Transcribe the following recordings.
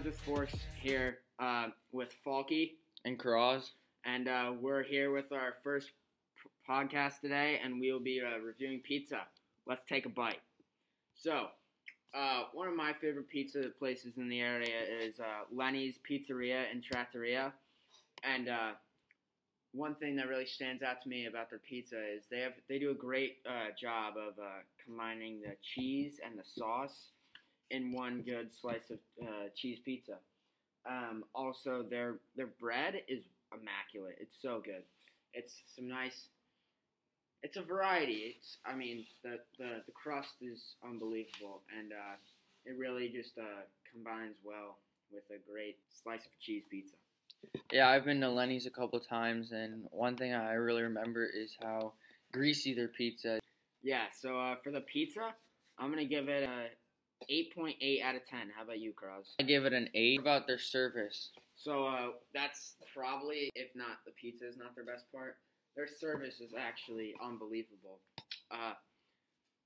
Friends with Forks here uh, with Falky, And Cross. and uh, we're here with our first p- podcast today, and we will be uh, reviewing pizza. Let's take a bite. So, uh, one of my favorite pizza places in the area is uh, Lenny's Pizzeria and Trattoria, and uh, one thing that really stands out to me about their pizza is they have they do a great uh, job of uh, combining the cheese and the sauce in one good slice of uh, cheese pizza. Um, also, their their bread is immaculate. It's so good. It's some nice. It's a variety. It's I mean the the, the crust is unbelievable, and uh, it really just uh, combines well with a great slice of cheese pizza. Yeah, I've been to Lenny's a couple times, and one thing I really remember is how greasy their pizza. is. Yeah. So uh, for the pizza, I'm gonna give it a 8.8 out of 10. How about you, Cross? I give it an eight. About their service, So uh, that's probably, if not the pizza is not their best part. Their service is actually unbelievable. Uh,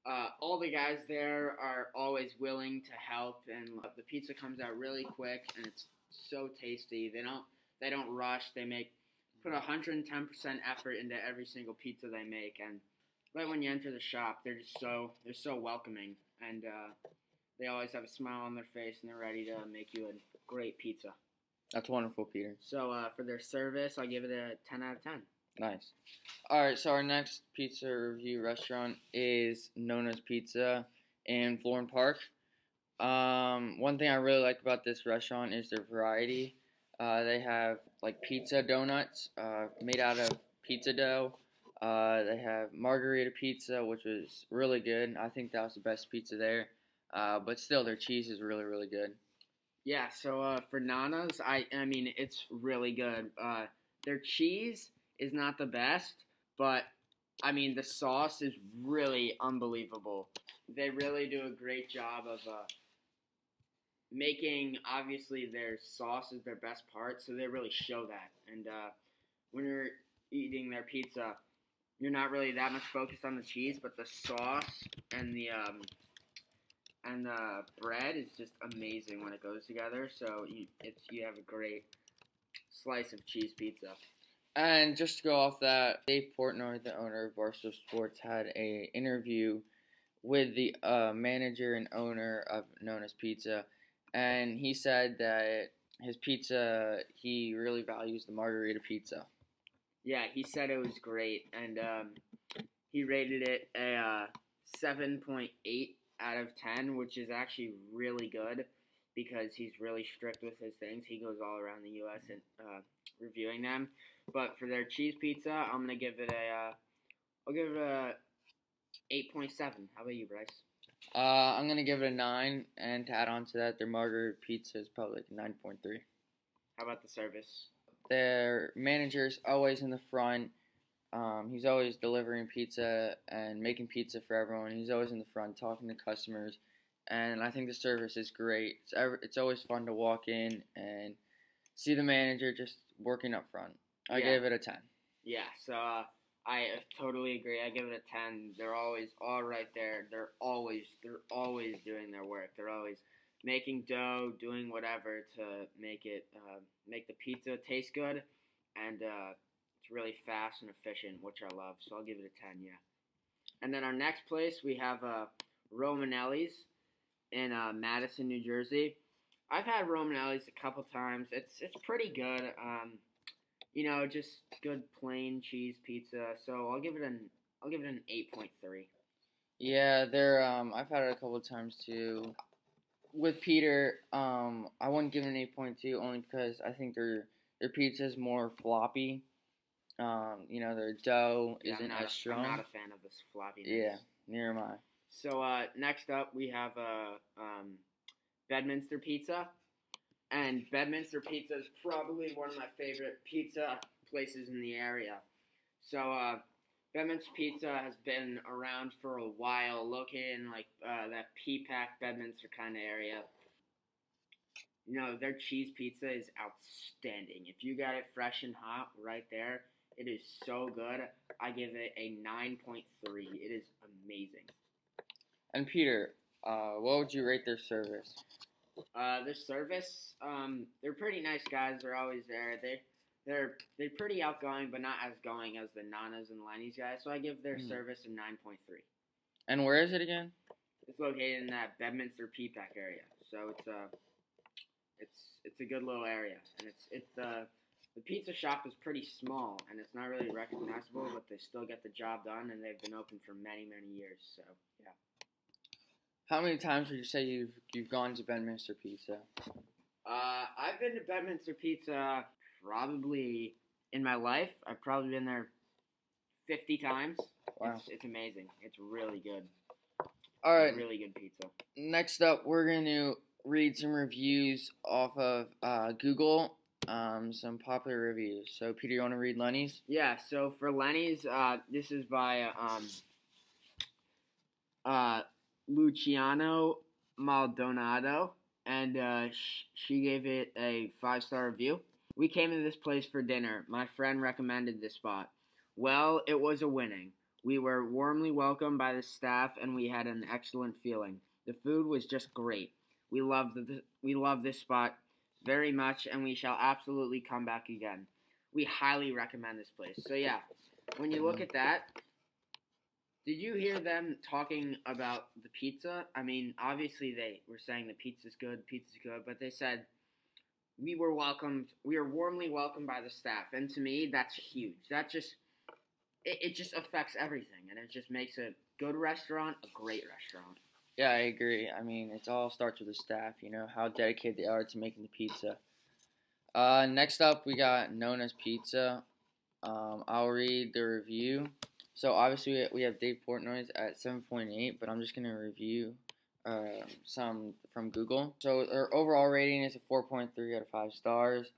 uh, all the guys there are always willing to help, and the pizza comes out really quick, and it's so tasty. They don't they don't rush. They make put 110% effort into every single pizza they make, and right when you enter the shop, they're just so they're so welcoming, and uh, they always have a smile on their face, and they're ready to make you a great pizza. that's wonderful, Peter. So uh, for their service, I'll give it a 10 out of 10. Nice. All right, so our next pizza review restaurant is Nona's Pizza in Florham Park. Um, one thing I really like about this restaurant is their variety. Uh, they have like pizza donuts uh, made out of pizza dough. Uh, they have margarita pizza, which was really good. I think that was the best pizza there. Uh, but still, their cheese is really, really good. Yeah, so uh, for Nana's, I I mean it's really good. Uh, their cheese is not the best, but I mean the sauce is really unbelievable. They really do a great job of uh, making obviously their sauce is their best part, so they really show that. And uh, when you're eating their pizza, you're not really that much focused on the cheese, but the sauce and the um, and the bread is just amazing when it goes together. So you it's you have a great slice of cheese pizza. And just to go off that, Dave Portnoy, the owner of Barstool Sports, had a interview with the uh, manager and owner of Nona's Pizza, and he said that his pizza he really values the margarita pizza. Yeah, he said it was great, and um, he rated it a uh, seven point eight out of ten, which is actually really good because he's really strict with his things. He goes all around the U.S. and uh, reviewing them. But for their cheese pizza, I'm gonna give it a. Uh, I'll give it a eight point seven. How about you, Bryce? Uh, I'm gonna give it a nine, and to add on to that, their margarita pizza is probably like a nine point three. How about the service? Their manager's always in the front. Um, he's always delivering pizza and making pizza for everyone. He's always in the front talking to customers, and I think the service is great. It's ever, it's always fun to walk in and see the manager just working up front. I Yeah. gave it a ten. Yeah, so uh, I totally agree. I give it a ten. They're always all right there. They're always they're always doing their work. They're always making dough, doing whatever to make it uh, make the pizza taste good, and uh, it's really fast and efficient, which I love. So I'll give it a ten. Yeah. And then our next place we have uh, Romanelli's in uh, Madison, New Jersey. I've had Romanelli's a couple times. It's it's pretty good. Um, you know, just good plain cheese pizza. So I'll give it an I'll give it an eight point three. Yeah, they're. Um, I've had it a couple times too. With Peter, um, I wouldn't give it an eight point two only because I think their their pizza is more floppy. Um, you know, their dough Yeah, isn't as a- strong. I'm not a fan of this floppiness. yeah, near am I. So uh, next up we have uh, um, Bedminster Pizza, and Bedminster Pizza is probably one of my favorite pizza places in the area. So uh, Bedminster Pizza has been around for a while, located in like uh, that Peapack Bedminster kind of area. You know their cheese pizza is outstanding. If you got it fresh and hot right there, it is so good. I give it a nine point three. It is amazing. And Peter, uh, what would you rate their service? Uh, the service, um, they're pretty nice guys. They're always there. They they're they're pretty outgoing, but not as going as the Nanas and Lenny's guys. So I give their Hmm. service a nine point three. And where is it again? It's located in that Bedminster Peapack area, so it's a it's it's a good little area, and it's it's the the pizza shop is pretty small, and it's not really recognizable, but they still get the job done, and they've been open for many many years. So yeah, How many times would you say you've you've gone to Bedminster Pizza? uh, I've been to Bedminster Pizza probably in my life. I've probably been there fifty times. Wow. It's, it's amazing. It's really good. All right. really good pizza. Next up, we're going to read some reviews off of uh, Google. Um, some popular reviews. So, Peter, you want to read Lenny's? Yeah, so for Lenny's, uh, this is by um, uh, Luciano Maldonado, and uh, sh- she gave it a five star review. We came to this place for dinner. My friend recommended this spot. Well, it was a winning. We were warmly welcomed by the staff, and we had an excellent feeling. The food was just great. We love the we love this spot very much, and we shall absolutely come back again we highly recommend this place. So yeah, when you look at that, did you hear them talking about the pizza? I mean, obviously they were saying the pizza's good, pizza's good, but they said we were welcomed, we were warmly welcomed by the staff, and to me that's huge. That just it, it just affects everything, and it just makes a good restaurant a great restaurant. Yeah, I agree. I mean, it all starts with the staff, you know, how dedicated they are to making the pizza. Uh, next up, we got Nona's Pizza. Um, I'll read the review. So, obviously, we- we have Dave Portnoy's at 7.8, but I'm just going to review uh, some from Google. So, their overall rating is a 4.3 out of 5 stars.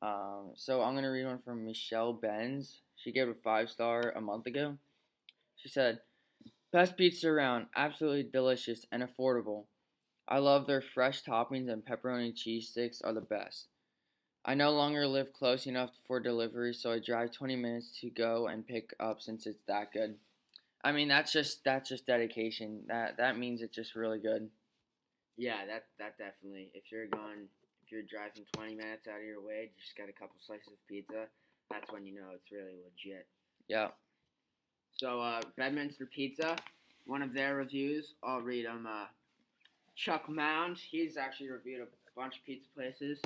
Um, so, I'm going to read one from Michelle Benz. She gave it a 5 star a month ago. She said, Best pizza around, absolutely delicious and affordable. I love their fresh toppings and pepperoni cheese sticks are the best. I no longer live close enough for delivery, so I drive 20 minutes to go and pick up since it's that good. I mean, that's just that's just dedication. That that means it's just really good. Yeah, that that definitely. If you're going, if you're driving 20 minutes out of your way, just get a couple slices of pizza. That's when you know it's really legit. Yeah. So, uh, Bedminster Pizza, one of their reviews, I'll read them. Uh, Chuck Mound, he's actually reviewed a bunch of pizza places,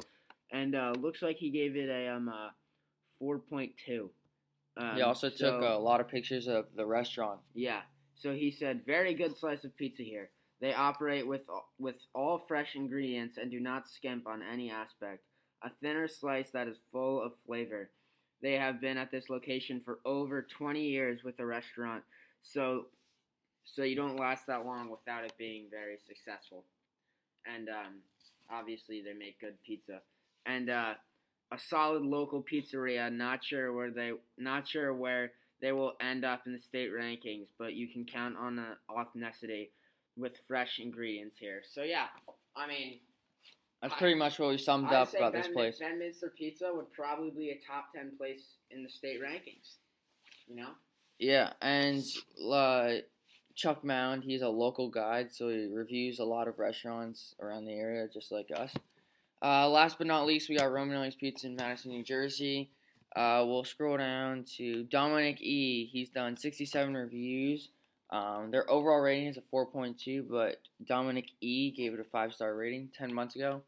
and uh, looks like he gave it a um uh, 4.2. Um, he also took a lot of pictures of the restaurant. yeah. So he said, very good slice of pizza here. They operate with with all fresh ingredients and do not skimp on any aspect. A thinner slice that is full of flavor. They have been at this location for over 20 years with the restaurant, so so you don't last that long without it being very successful. And um, obviously they make good pizza. And uh, a solid local pizzeria. Not sure where they not sure where they will end up in the state rankings, but you can count on the authenticity with fresh ingredients here. So yeah, I mean, That's I- pretty much what we summed I'd up about this place. Ben-. Bedminster Pizza would probably be a top ten place in the state rankings. You know? Yeah, and uh, Chuck Mound, he's a local guide, so he reviews a lot of restaurants around the area, just like us. Uh, last but not least, we got Roman Noise Pizza in Madison, New Jersey. Uh, we'll scroll down to Dominic E. He's done 67 reviews. Um, their overall rating is a 4.2, but Dominic E. gave it a 5 star rating 10 months ago.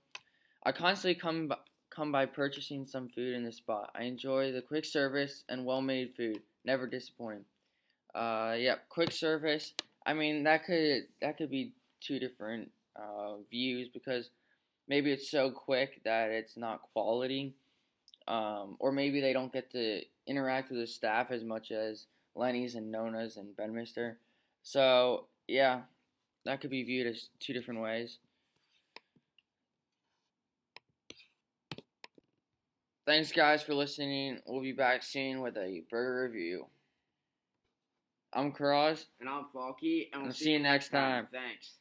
I constantly come, b- come by purchasing some food in this spot. I enjoy the quick service and well made food. Never disappointing. Uh, yeah, quick service. I mean, that could that could be two different uh, views because maybe it's so quick that it's not quality, um, or maybe they don't get to interact with the staff as much as Lenny's and Nona's and Bedminster. So yeah, that could be viewed as two different ways. Thanks, guys, for listening. We'll be back soon with a burger review. I'm Karaz. And I'm Falky, and we'll I'll see you next time. Thanks.